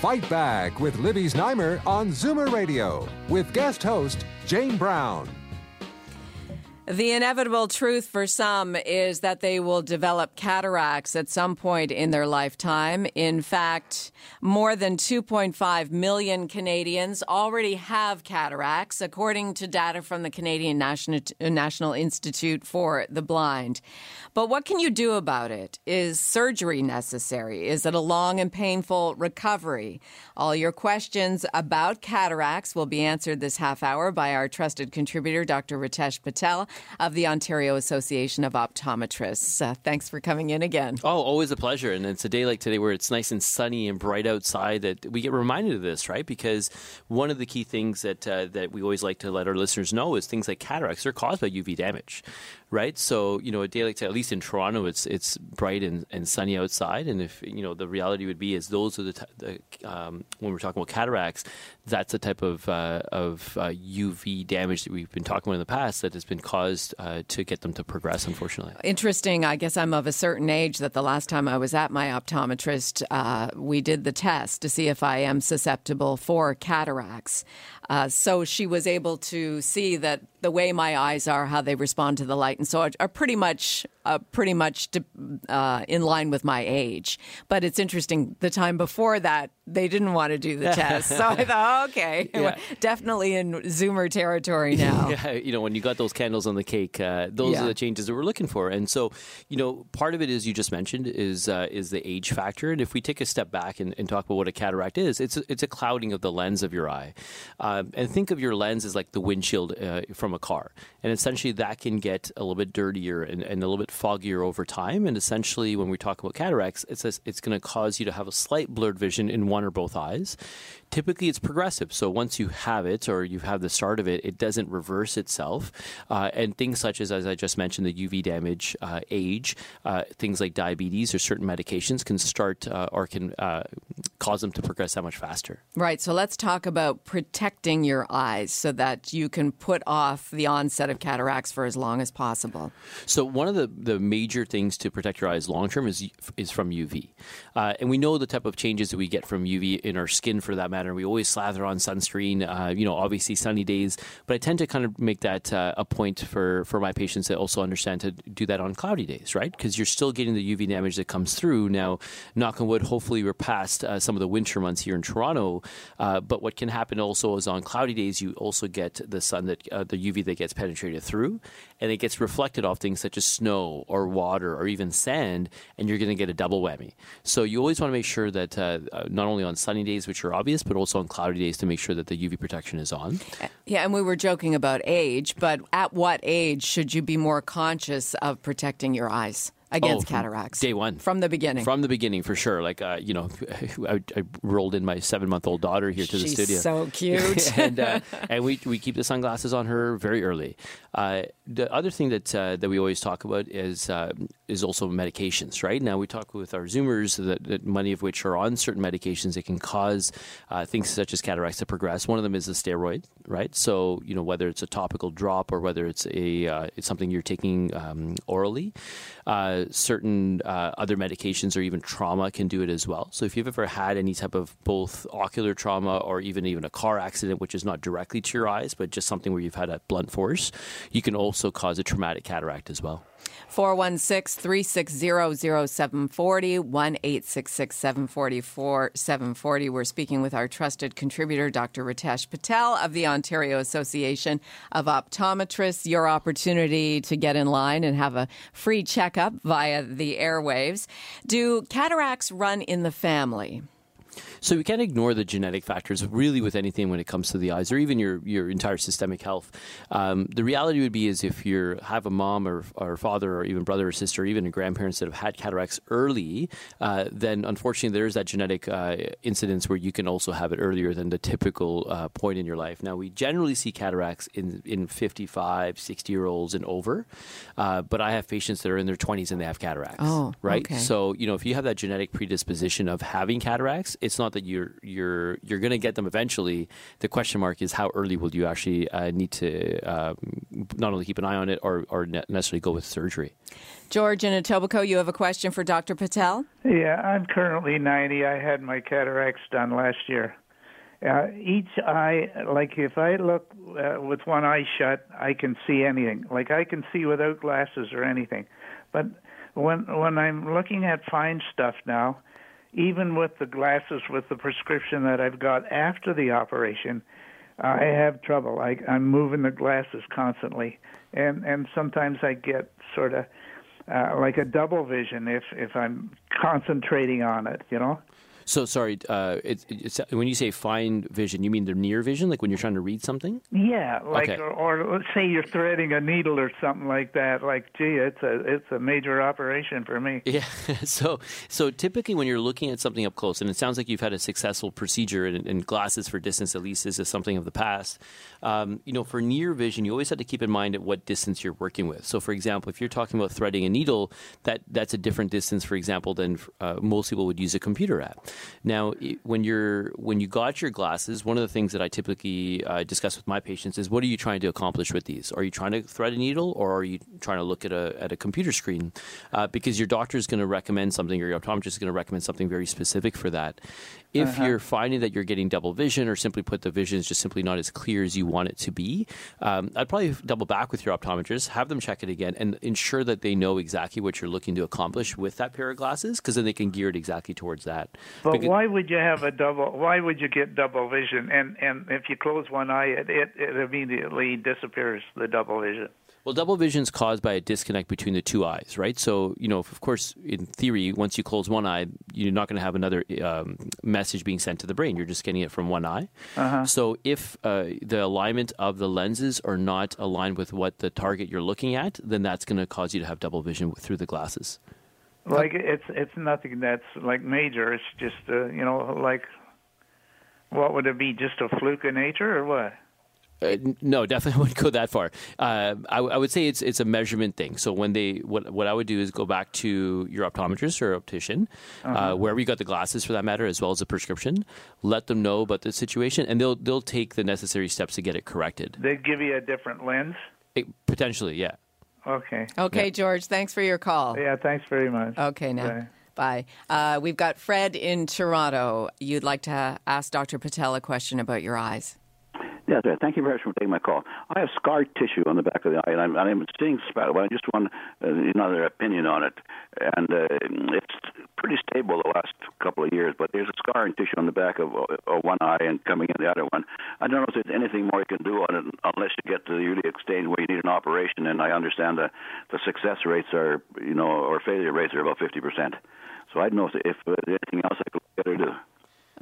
Fight Back with Libby Znaimer on Zoomer Radio with guest host Jane Brown. The inevitable truth for some is that they will develop cataracts at some point in their lifetime. In fact, more than 2.5 million Canadians already have cataracts, according to data from the Canadian National, Institute for the Blind. But what can you do about it? Is surgery necessary? Is it a long and painful recovery? All your questions about cataracts will be answered this half hour by our trusted contributor, Dr. Ritesh Patel of the Ontario Association of Optometrists. Uh, thanks for coming in again. Oh, always a pleasure. And it's a day like today where it's nice and sunny and bright outside that we get reminded of this, right? Because one of the key things that uh, that we always like to let our listeners know is things like cataracts are caused by UV damage, right? So you know, a day like today, at least in Toronto, it's it's bright and, and sunny outside, and if you know the reality would be is those are the, t- the um, when we're talking about cataracts, that's the type of uh, of uh, UV damage that we've been talking about in the past that has been caused uh, to get them to progress. Unfortunately, interesting. I guess I'm of a certain age that the last time I was at my optometrist, uh, we did the test to see if I am susceptible for cataracts. Uh, so she was able to see that the way my eyes are, how they respond to the light, and so are, are pretty much uh, pretty much to, uh, in line with my age. But it's interesting. The time before that, they didn't want to do the test, so I thought, okay, yeah. definitely in Zoomer territory now. yeah, you know, when you got those candles on the cake, uh, those yeah. are the changes that we're looking for. And so, you know, part of it is you just mentioned is uh, is the age factor. And if we take a step back and, and, talk about what a cataract is, it's a, it's a clouding of the lens of your eye. Um, and think of your lens as like the windshield uh, from a car, and essentially that can get a little bit dirtier and, and a little bit foggier over time. And essentially, when we talk about cataracts, it says it's going to cause you to have a slight blurred vision in one or both eyes typically it's progressive. So once you have it or you have the start of it, it doesn't reverse itself. Uh, and things such as, as I just mentioned, the UV damage, uh, age, uh, things like diabetes or certain medications can start uh, or can uh, cause them to progress that much faster. Right. So let's talk about protecting your eyes so that you can put off the onset of cataracts for as long as possible. So one of the, the major things to protect your eyes long term is is from UV, uh, and we know the type of changes that we get from UV in our skin for that matter matter. We always slather on sunscreen, uh, you know, obviously sunny days, but I tend to kind of make that uh, a point for, for my patients that also understand to do that on cloudy days, right? Because you're still getting the UV damage that comes through. Now, knock on wood, hopefully we're past uh, some of the winter months here in Toronto, uh, but what can happen also is on cloudy days, you also get the sun that, uh, the UV that gets penetrated through, and it gets reflected off things such as snow or water or even sand, and you're going to get a double whammy. So you always want to make sure that uh, not only on sunny days, which are obvious, but also on cloudy days to make sure that the UV protection is on. Yeah, and we were joking about age, but at what age should you be more conscious of protecting your eyes? Against oh, cataracts. Day one. From the beginning. From the beginning, for sure. Like, uh, you know, I, I, rolled in my seven month old daughter here to She's the studio. so cute. and uh, and we, we keep the sunglasses on her very early. Uh, the other thing that uh, that we always talk about is uh, is also medications, right? Now, we talk with our Zoomers that, that many of which are on certain medications that can cause uh, things such as cataracts to progress. One of them is a steroid, right? So, you know, whether it's a topical drop or whether it's a it's something you're taking um, orally uh, certain uh, other medications or even trauma can do it as well. So if you've ever had any type of both ocular trauma or even even a car accident, which is not directly to your eyes, but just something where you've had a blunt force, you can also cause a traumatic cataract as well. 416 360 0740 1 744 740. We're speaking with our trusted contributor, Dr. Ritesh Patel of the Ontario Association of Optometrists. Your opportunity to get in line and have a free checkup via the airwaves. Do cataracts run in the family? So we can't ignore the genetic factors really with anything when it comes to the eyes or even your, your entire systemic health. Um, the reality would be is if you have a mom or, or father or even brother or sister or even a grandparents that have had cataracts early, uh, then unfortunately there is that genetic uh, incidence where you can also have it earlier than the typical uh, point in your life. Now we generally see cataracts in, in 55, 60 year olds and over, uh, but I have patients that are in their 20s and they have cataracts. Oh, right. okay. So you know if you have that genetic predisposition of having cataracts, it's not that you're you're you're going to get them eventually. The question mark is how early will you actually uh, need to um, not only keep an eye on it or, or necessarily go with surgery. George in Etobicoke, you have a question for Dr. Patel? Yeah, I'm currently 90. I had my cataracts done last year. Uh, each eye, like if I look uh, with one eye shut, I can see anything. Like I can see without glasses or anything. But when when I'm looking at fine stuff now, even with the glasses with the prescription that I've got after the operation, I have trouble. I, I'm moving the glasses constantly, and and sometimes I get sort of uh, like a double vision if if I'm concentrating on it. You know. So sorry, uh, it, it's, when you say fine vision, you mean the near vision, like when you're trying to read something? Yeah, like Okay. or, or let's say you're threading a needle or something like that. Like, gee, it's a it's a major operation for me. Yeah. So so typically when you're looking at something up close, and it sounds like you've had a successful procedure, and, and glasses for distance at least is a something of the past. Um, you know, for near vision, you always have to keep in mind at what distance you're working with. So, for example, if you're talking about threading a needle, that that's a different distance, for example, than uh, most people would use a computer at. Now, when you're when you got your glasses, one of the things that I typically uh, discuss with my patients is what are you trying to accomplish with these? Are you trying to thread a needle, or are you trying to look at a at a computer screen? Uh, because your doctor is going to recommend something, or your optometrist is going to recommend something very specific for that. If you're finding that you're getting double vision, or simply put, the vision is just simply not as clear as you want it to be, um, I'd probably double back with your optometrist, have them check it again, and ensure that they know exactly what you're looking to accomplish with that pair of glasses, because then they can gear it exactly towards that. But Because- why would you have a double? Why would you get double vision? And and if you close one eye, it it, it immediately disappears. The double vision. Well, double vision is caused by a disconnect between the two eyes, right? So, you know, of course, in theory, once you close one eye, you're not going to have another um, message being sent to the brain. You're just getting it from one eye. So, if uh, the alignment of the lenses are not aligned with what the target you're looking at, then that's going to cause you to have double vision through the glasses. Like it's it's nothing that's like major. It's just uh, you know like what would it be? Just a fluke of nature or what? Uh, no, definitely wouldn't go that far. Uh, I, I would say it's it's a measurement thing. So when they what what I would do is go back to your optometrist or optician, uh, wherever you got the glasses for that matter, as well as the prescription. Let them know about the situation, and they'll they'll take the necessary steps to get it corrected. They'd give you a different lens. It- potentially, yeah. Okay. Okay, George, thanks for your call. Yeah. Thanks very much. Okay, now. Bye. Bye. Uh, we've got Fred in Toronto. You'd like to ask Dr. Patel a question about your eyes. Sir. Thank you very much for taking my call. I have scar tissue on the back of the eye, and I'm, I'm seeing spot. Well, I just want uh, another opinion on it, and uh, it's pretty stable the last couple of years. But there's a scarring tissue on the back of uh, one eye and coming in the other one. I don't know if there's anything more you can do on it unless you get to the really stage where you need an operation. And I understand the the success rates are, you know, or failure rates are about fifty percent. So I don't know if, if uh, there's anything else I could better do.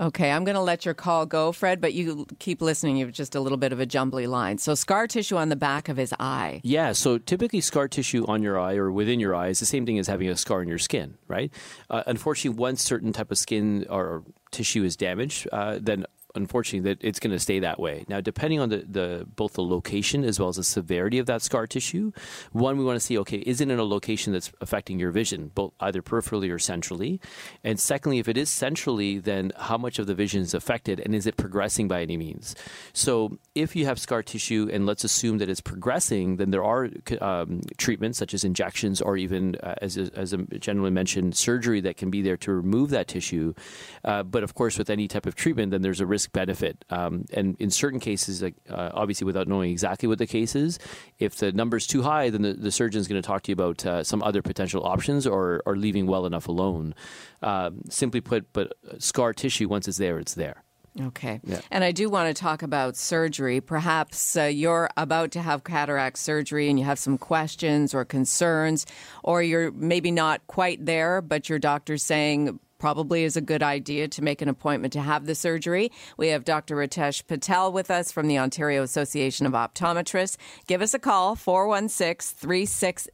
Okay, I'm going to let your call go, Fred, but you keep listening. You've just a little bit of a jumbly line. So, scar tissue on the back of his eye. Yeah, so typically scar tissue on your eye or within your eye is the same thing as having a scar in your skin, right? Uh, unfortunately, once certain type of skin or tissue is damaged, uh, then unfortunately that it's going to stay that way. Now, depending on the, the both the location as well as the severity of that scar tissue, one we want to see okay, is it in a location that's affecting your vision, both either peripherally or centrally? And secondly, if it is centrally, then how much of the vision is affected and is it progressing by any means? So, if you have scar tissue and let's assume that it's progressing, then there are um, treatments such as injections or even, uh, as, as generally mentioned, surgery that can be there to remove that tissue. Uh, but of course, with any type of treatment, then there's a risk benefit. Um, and in certain cases, like, uh, obviously without knowing exactly what the case is, if the number's too high, then the, the surgeon's going to talk to you about uh, some other potential options or, or leaving well enough alone. Um, simply put, but scar tissue, once it's there, it's there. Okay. Yeah. And I do want to talk about surgery. Perhaps uh, you're about to have cataract surgery and you have some questions or concerns, or you're maybe not quite there, but your doctor's saying probably is a good idea to make an appointment to have the surgery. We have Dr. Ritesh Patel with us from the Ontario Association of Optometrists. Give us a call, 416 360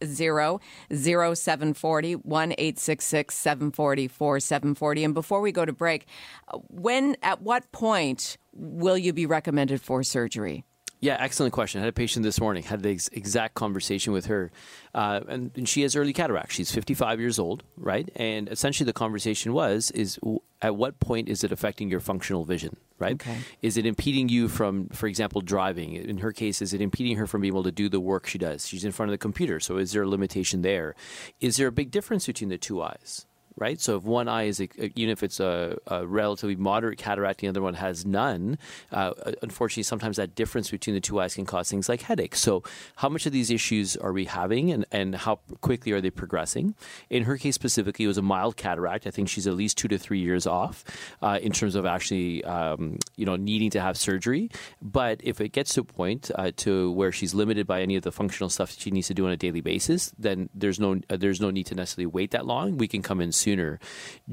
0740, 1 866 740 4740. And before we go to break, uh, when, at what point will you be recommended for surgery? Yeah, excellent question. I had a patient this morning, had the ex- exact conversation with her. Uh, and, and, she has early cataract. She's 55 years old, right? And essentially the conversation was, is at what point is it affecting your functional vision, right? Okay. Is it impeding you from, for example, driving? In her case, is it impeding her from being able to do the work she does? She's in front of the computer, so is there a limitation there? Is there a big difference between the two eyes? Right? So if one eye is, even if it's a, a relatively moderate cataract, the other one has none, uh, unfortunately, sometimes that difference between the two eyes can cause things like headaches. So how much of these issues are we having and, and how quickly are they progressing? In her case specifically, it was a mild cataract. I think she's at least two to three years off uh, in terms of actually, um, you know, needing to have surgery. But if it gets to a point uh, to where she's limited by any of the functional stuff that she needs to do on a daily basis, then there's no, uh, there's no need to necessarily wait that long. We can come in sooner.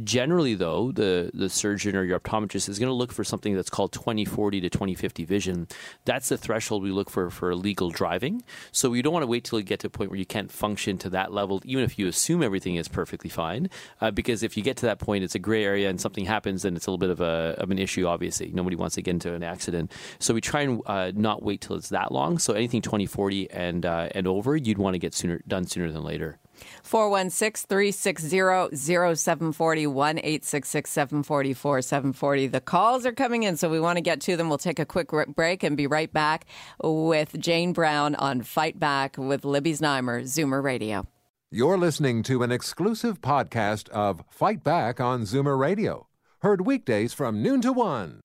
Generally, though, the, the surgeon or your optometrist is going to look for something that's called 2040 to 2050 vision. That's the threshold we look for for legal driving. So we don't want to wait till you get to a point where you can't function to that level, even if you assume everything is perfectly fine. Uh, because if you get to that point, it's a gray area and something happens, then it's a little bit of, a, of an issue, obviously. Nobody wants to get into an accident. So we try and uh, not wait till it's that long. So anything 2040 and, uh, and over, you'd want to get sooner done sooner than later. 416 360 0740 1 866 744 740. The calls are coming in, so we want to get to them. We'll take a quick break and be right back with Jane Brown on Fight Back with Libby Znaimer, Zoomer Radio. You're listening to an exclusive podcast of Fight Back on Zoomer Radio, heard weekdays from noon to one.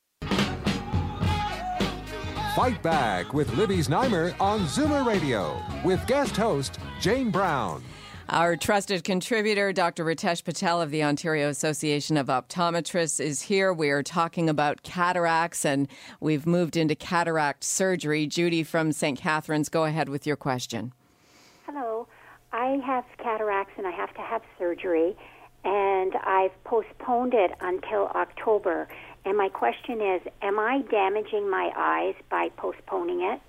Fight Back with Libby Znaimer on Zoomer Radio with guest host Jane Brown. Our trusted contributor, Dr. Ritesh Patel of the Ontario Association of Optometrists, is here. We are talking about cataracts and we've moved into cataract surgery. Judy from St. Catharines, go ahead with your question. Hello. I have cataracts and I have to have surgery, and I've postponed it until October. And my question is Am I damaging my eyes by postponing it?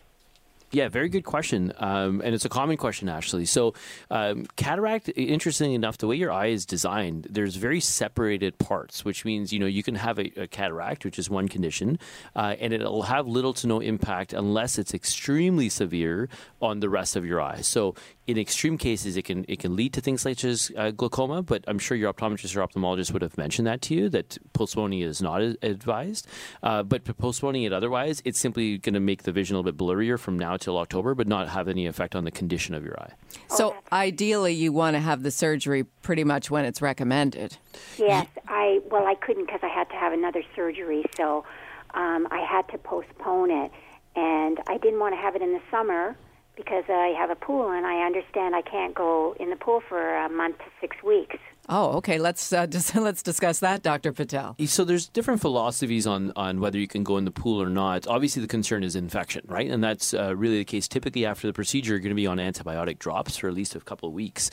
Yeah, very good question, um, and it's a common question actually. So, um, cataract, interestingly enough, the way your eye is designed, there's very separated parts, which means you know you can have a, a cataract, which is one condition, uh, and it'll have little to no impact unless it's extremely severe on the rest of your eye. So, in extreme cases, it can it can lead to things such as uh, glaucoma. But I'm sure your optometrist or ophthalmologist would have mentioned that to you that postponing is not advised. Uh, but postponing it otherwise, it's simply going to make the vision a little bit blurrier from now till October, but not have any effect on the condition of your eye. So ideally, you want to have the surgery pretty much when it's recommended. Yes, I well I couldn't because I had to have another surgery, so um, I had to postpone it, and I didn't want to have it in the summer because I have a pool and I understand I can't go in the pool for a month to six weeks. Oh, okay. Let's uh, just, let's discuss that, Dr. Patel. So there's different philosophies on on whether you can go in the pool or not. Obviously, the concern is infection, right? And that's uh, really the case. Typically, after the procedure, you're going to be on antibiotic drops for at least a couple of weeks.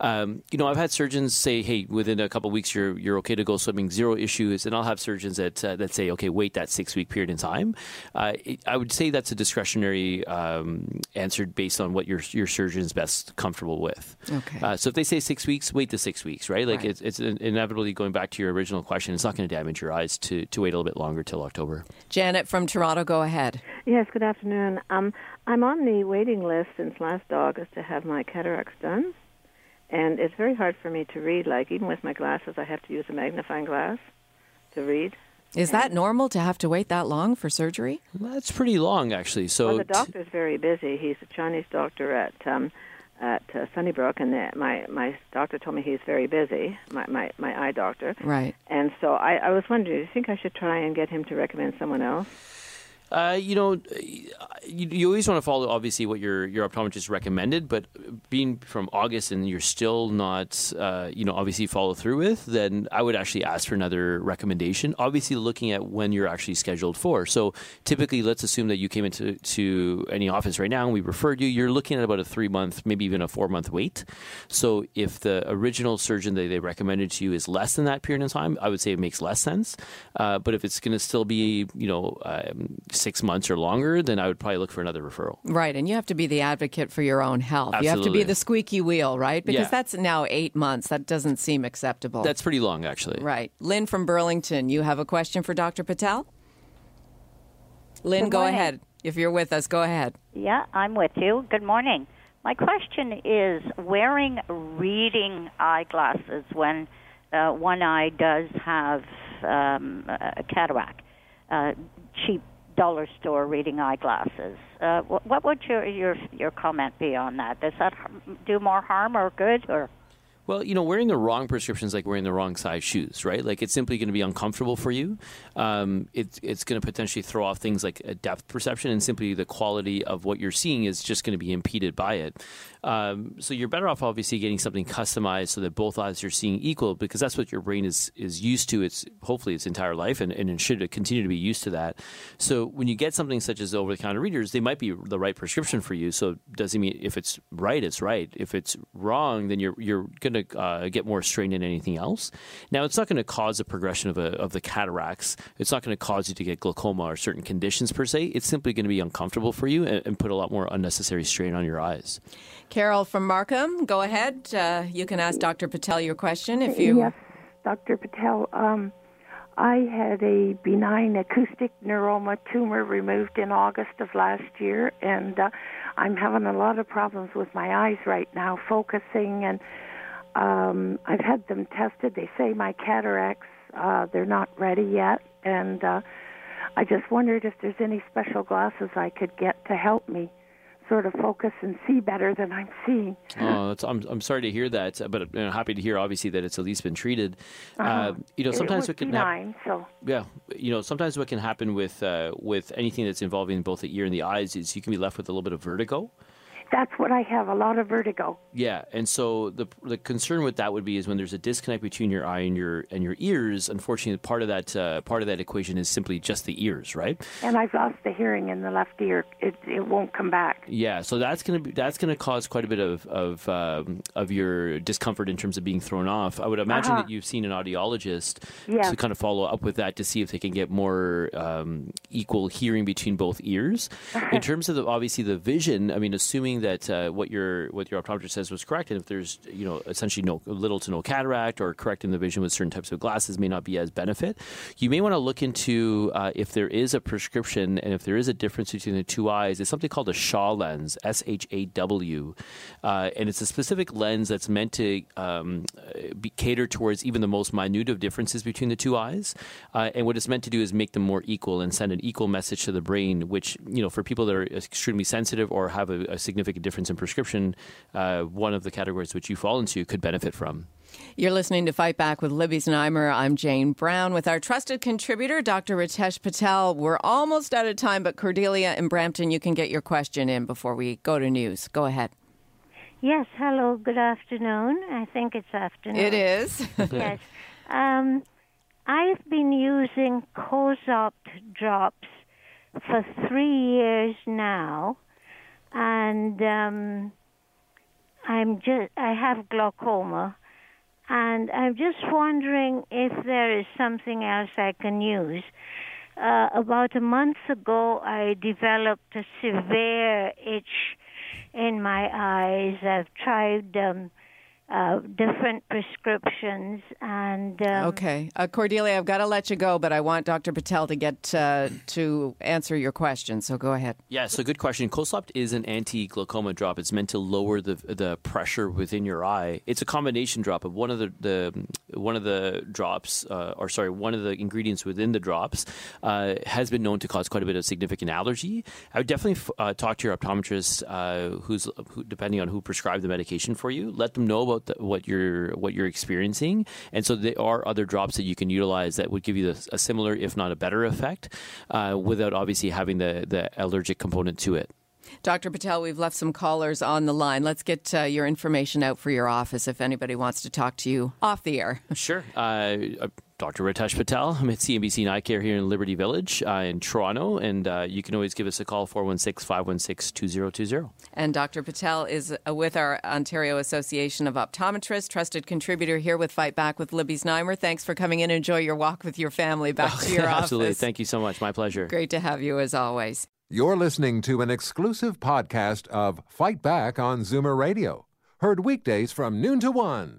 Um, you know, I've had surgeons say, "Hey, within a couple of weeks, you're you're okay to go swimming, zero issues." And I'll have surgeons that uh, that say, "Okay, wait that six week period in time." Uh, it, I would say that's a discretionary um, answer based on what your your surgeon's best comfortable with. Okay. Uh, so if they say six weeks, wait the six weeks, right? Right? Like right. it's it's inevitably going back to your original question. It's not going to damage your eyes to to wait a little bit longer till October. Janet from Toronto, go ahead. Yes, good afternoon. Um, I'm on the waiting list since last August to have my cataracts done, and it's very hard for me to read. Like even with my glasses, I have to use a magnifying glass to read. Is that normal to have to wait that long for surgery? Well, that's pretty long, actually. So well, the doctor's very busy. He's a Chinese doctor at um, at uh, Sunnybrook, and the, my my doctor told me he's very busy. My my my eye doctor. Right. And so I, I was wondering, do you think I should try and get him to recommend someone else? Uh, you know, you, you, always want to follow obviously what your your optometrist recommended, but being from August and you're still not, uh, you know, obviously follow through with, then I would actually ask for another recommendation. Obviously, looking at when you're actually scheduled for. So typically, let's assume that you came into to any office right now and we referred you. You're looking at about a three month, maybe even a four month wait. So if the original surgeon that they recommended to you is less than that period of time, I would say it makes less sense. Uh, but if it's going to still be, you know. Um, six months or longer, then I would probably look for another referral. Right. And you have to be the advocate for your own health. Absolutely. You have to be the squeaky wheel, right? Because yeah. that's now eight months. That doesn't seem acceptable. That's pretty long, actually. Right. Lynn from Burlington, you have a question for Dr. Patel? Lynn, Good go morning. ahead. If you're with us, go ahead. Yeah, I'm with you. Good morning. My question is wearing reading eyeglasses when uh, one eye does have um, a cataract, uh, cheap dollar store reading eyeglasses. Uh, what would your your your comment be on that? Does that do more harm or good or? Well, you know, wearing the wrong prescription is like wearing the wrong size shoes, right? Like it's simply going to be uncomfortable for you. Um, it's it's going to potentially throw off things like depth perception, and simply the quality of what you're seeing is just going to be impeded by it. Um, so you're better off obviously getting something customized so that both eyes are seeing equal, because that's what your brain is is used to. It's hopefully its entire life, and, and it should continue to be used to that. So when you get something such as over the counter readers, they might be the right prescription for you. So doesn't mean if it's right, it's right. If it's wrong, then you're you're going to to uh, get more strain than anything else. Now, it's not going to cause a progression of, a, of the cataracts. It's not going to cause you to get glaucoma or certain conditions per se. It's simply going to be uncomfortable for you and, and put a lot more unnecessary strain on your eyes. Carol from Markham, go ahead. Uh, you can ask Dr. Patel your question if you. Yes, Dr. Patel. Um, I had a benign acoustic neuroma tumor removed in August of last year, and uh, I'm having a lot of problems with my eyes right now, focusing and um, I've had them tested. They say my cataracts uh, they're not ready yet, and uh, I just wondered if there's any special glasses I could get to help me sort of focus and see better than I'm seeing. Oh, I'm I'm sorry to hear that, but I'm uh, happy to hear obviously that it's at least been treated. Uh-huh. Uh, you know, sometimes it can happen. So yeah, you know, sometimes what can happen with uh, with anything that's involving both the ear and the eyes is you can be left with a little bit of vertigo. That's what I have, a lot of vertigo. Yeah, and so the the concern with that would be is when there's a disconnect between your eye and your and your ears. Unfortunately, part of that uh, part of that equation is simply just the ears, right? And I've lost the hearing in the left ear; it it won't come back. Yeah, so that's gonna be that's gonna cause quite a bit of of um, of your discomfort in terms of being thrown off. I would imagine uh-huh. that you've seen an audiologist yeah. to kind of follow up with that to see if they can get more um, equal hearing between both ears. in terms of the, obviously the vision, I mean, assuming that uh, what your what your optometrist says was correct, and if there's you know essentially no little to no cataract or correcting the vision with certain types of glasses may not be as benefit, you may want to look into uh, if there is a prescription and if there is a difference between the two eyes. It's something called a Shaw lens, S H A W, uh, and it's a specific lens that's meant to um, be catered towards even the most minute of differences between the two eyes. Uh, and what it's meant to do is make them more equal and send an equal message to the brain, which you know for people that are extremely sensitive or have a, a significant difference in prescription, uh, one of the categories which you fall into could benefit from. You're listening to Fight Back with Libby Znaimer. I'm Jane Brown with our trusted contributor, Dr. Ritesh Patel. We're almost out of time, but Cordelia in Brampton, you can get your question in before we go to news. Go ahead. Yes, hello, good afternoon. I think it's afternoon. It is. yes. Um, I've been using Cosopt drops for three years now and um, I'm just I have glaucoma, and I'm just wondering if there is something else I can use. Uh, about a month ago, I developed a severe itch in my eyes. I've tried um, uh, different prescriptions and um, okay. Uh, cordelia i've got to let you go but i want dr patel to get uh, to answer your question so go ahead. Yeah so good question. Cosopt is an anti-glaucoma drop. It's meant to lower the the pressure within your eye. It's a combination drop of one of the, the one of the drops, uh, or sorry, one of the ingredients within the drops uh, has been known to cause quite a bit of significant allergy. I would definitely uh, talk to your optometrist, uh, who's who, depending on who prescribed the medication for you. Let them know about the, what you're what you're experiencing, and so there are other drops that you can utilize that would give you the, a similar, if not a better, effect, uh, without obviously having the the allergic component to it. Dr. Patel, we've left some callers on the line. Let's get uh, your information out for your office if anybody wants to talk to you off the air. Sure. Uh, uh Dr. Ritesh Patel. I'm at CNBC Eye Care here in Liberty Village uh, in Toronto, and uh, you can always give us a call 416 516 2020. And Dr. Patel is uh, with our Ontario Association of Optometrists, trusted contributor here with Fight Back with Libby Znaimer. Thanks for coming in. Enjoy your walk with your family back to your Absolutely. office. Absolutely. Thank you so much. My pleasure. Great to have you as always. You're listening to an exclusive podcast of Fight Back on Zoomer Radio, heard weekdays from noon to one.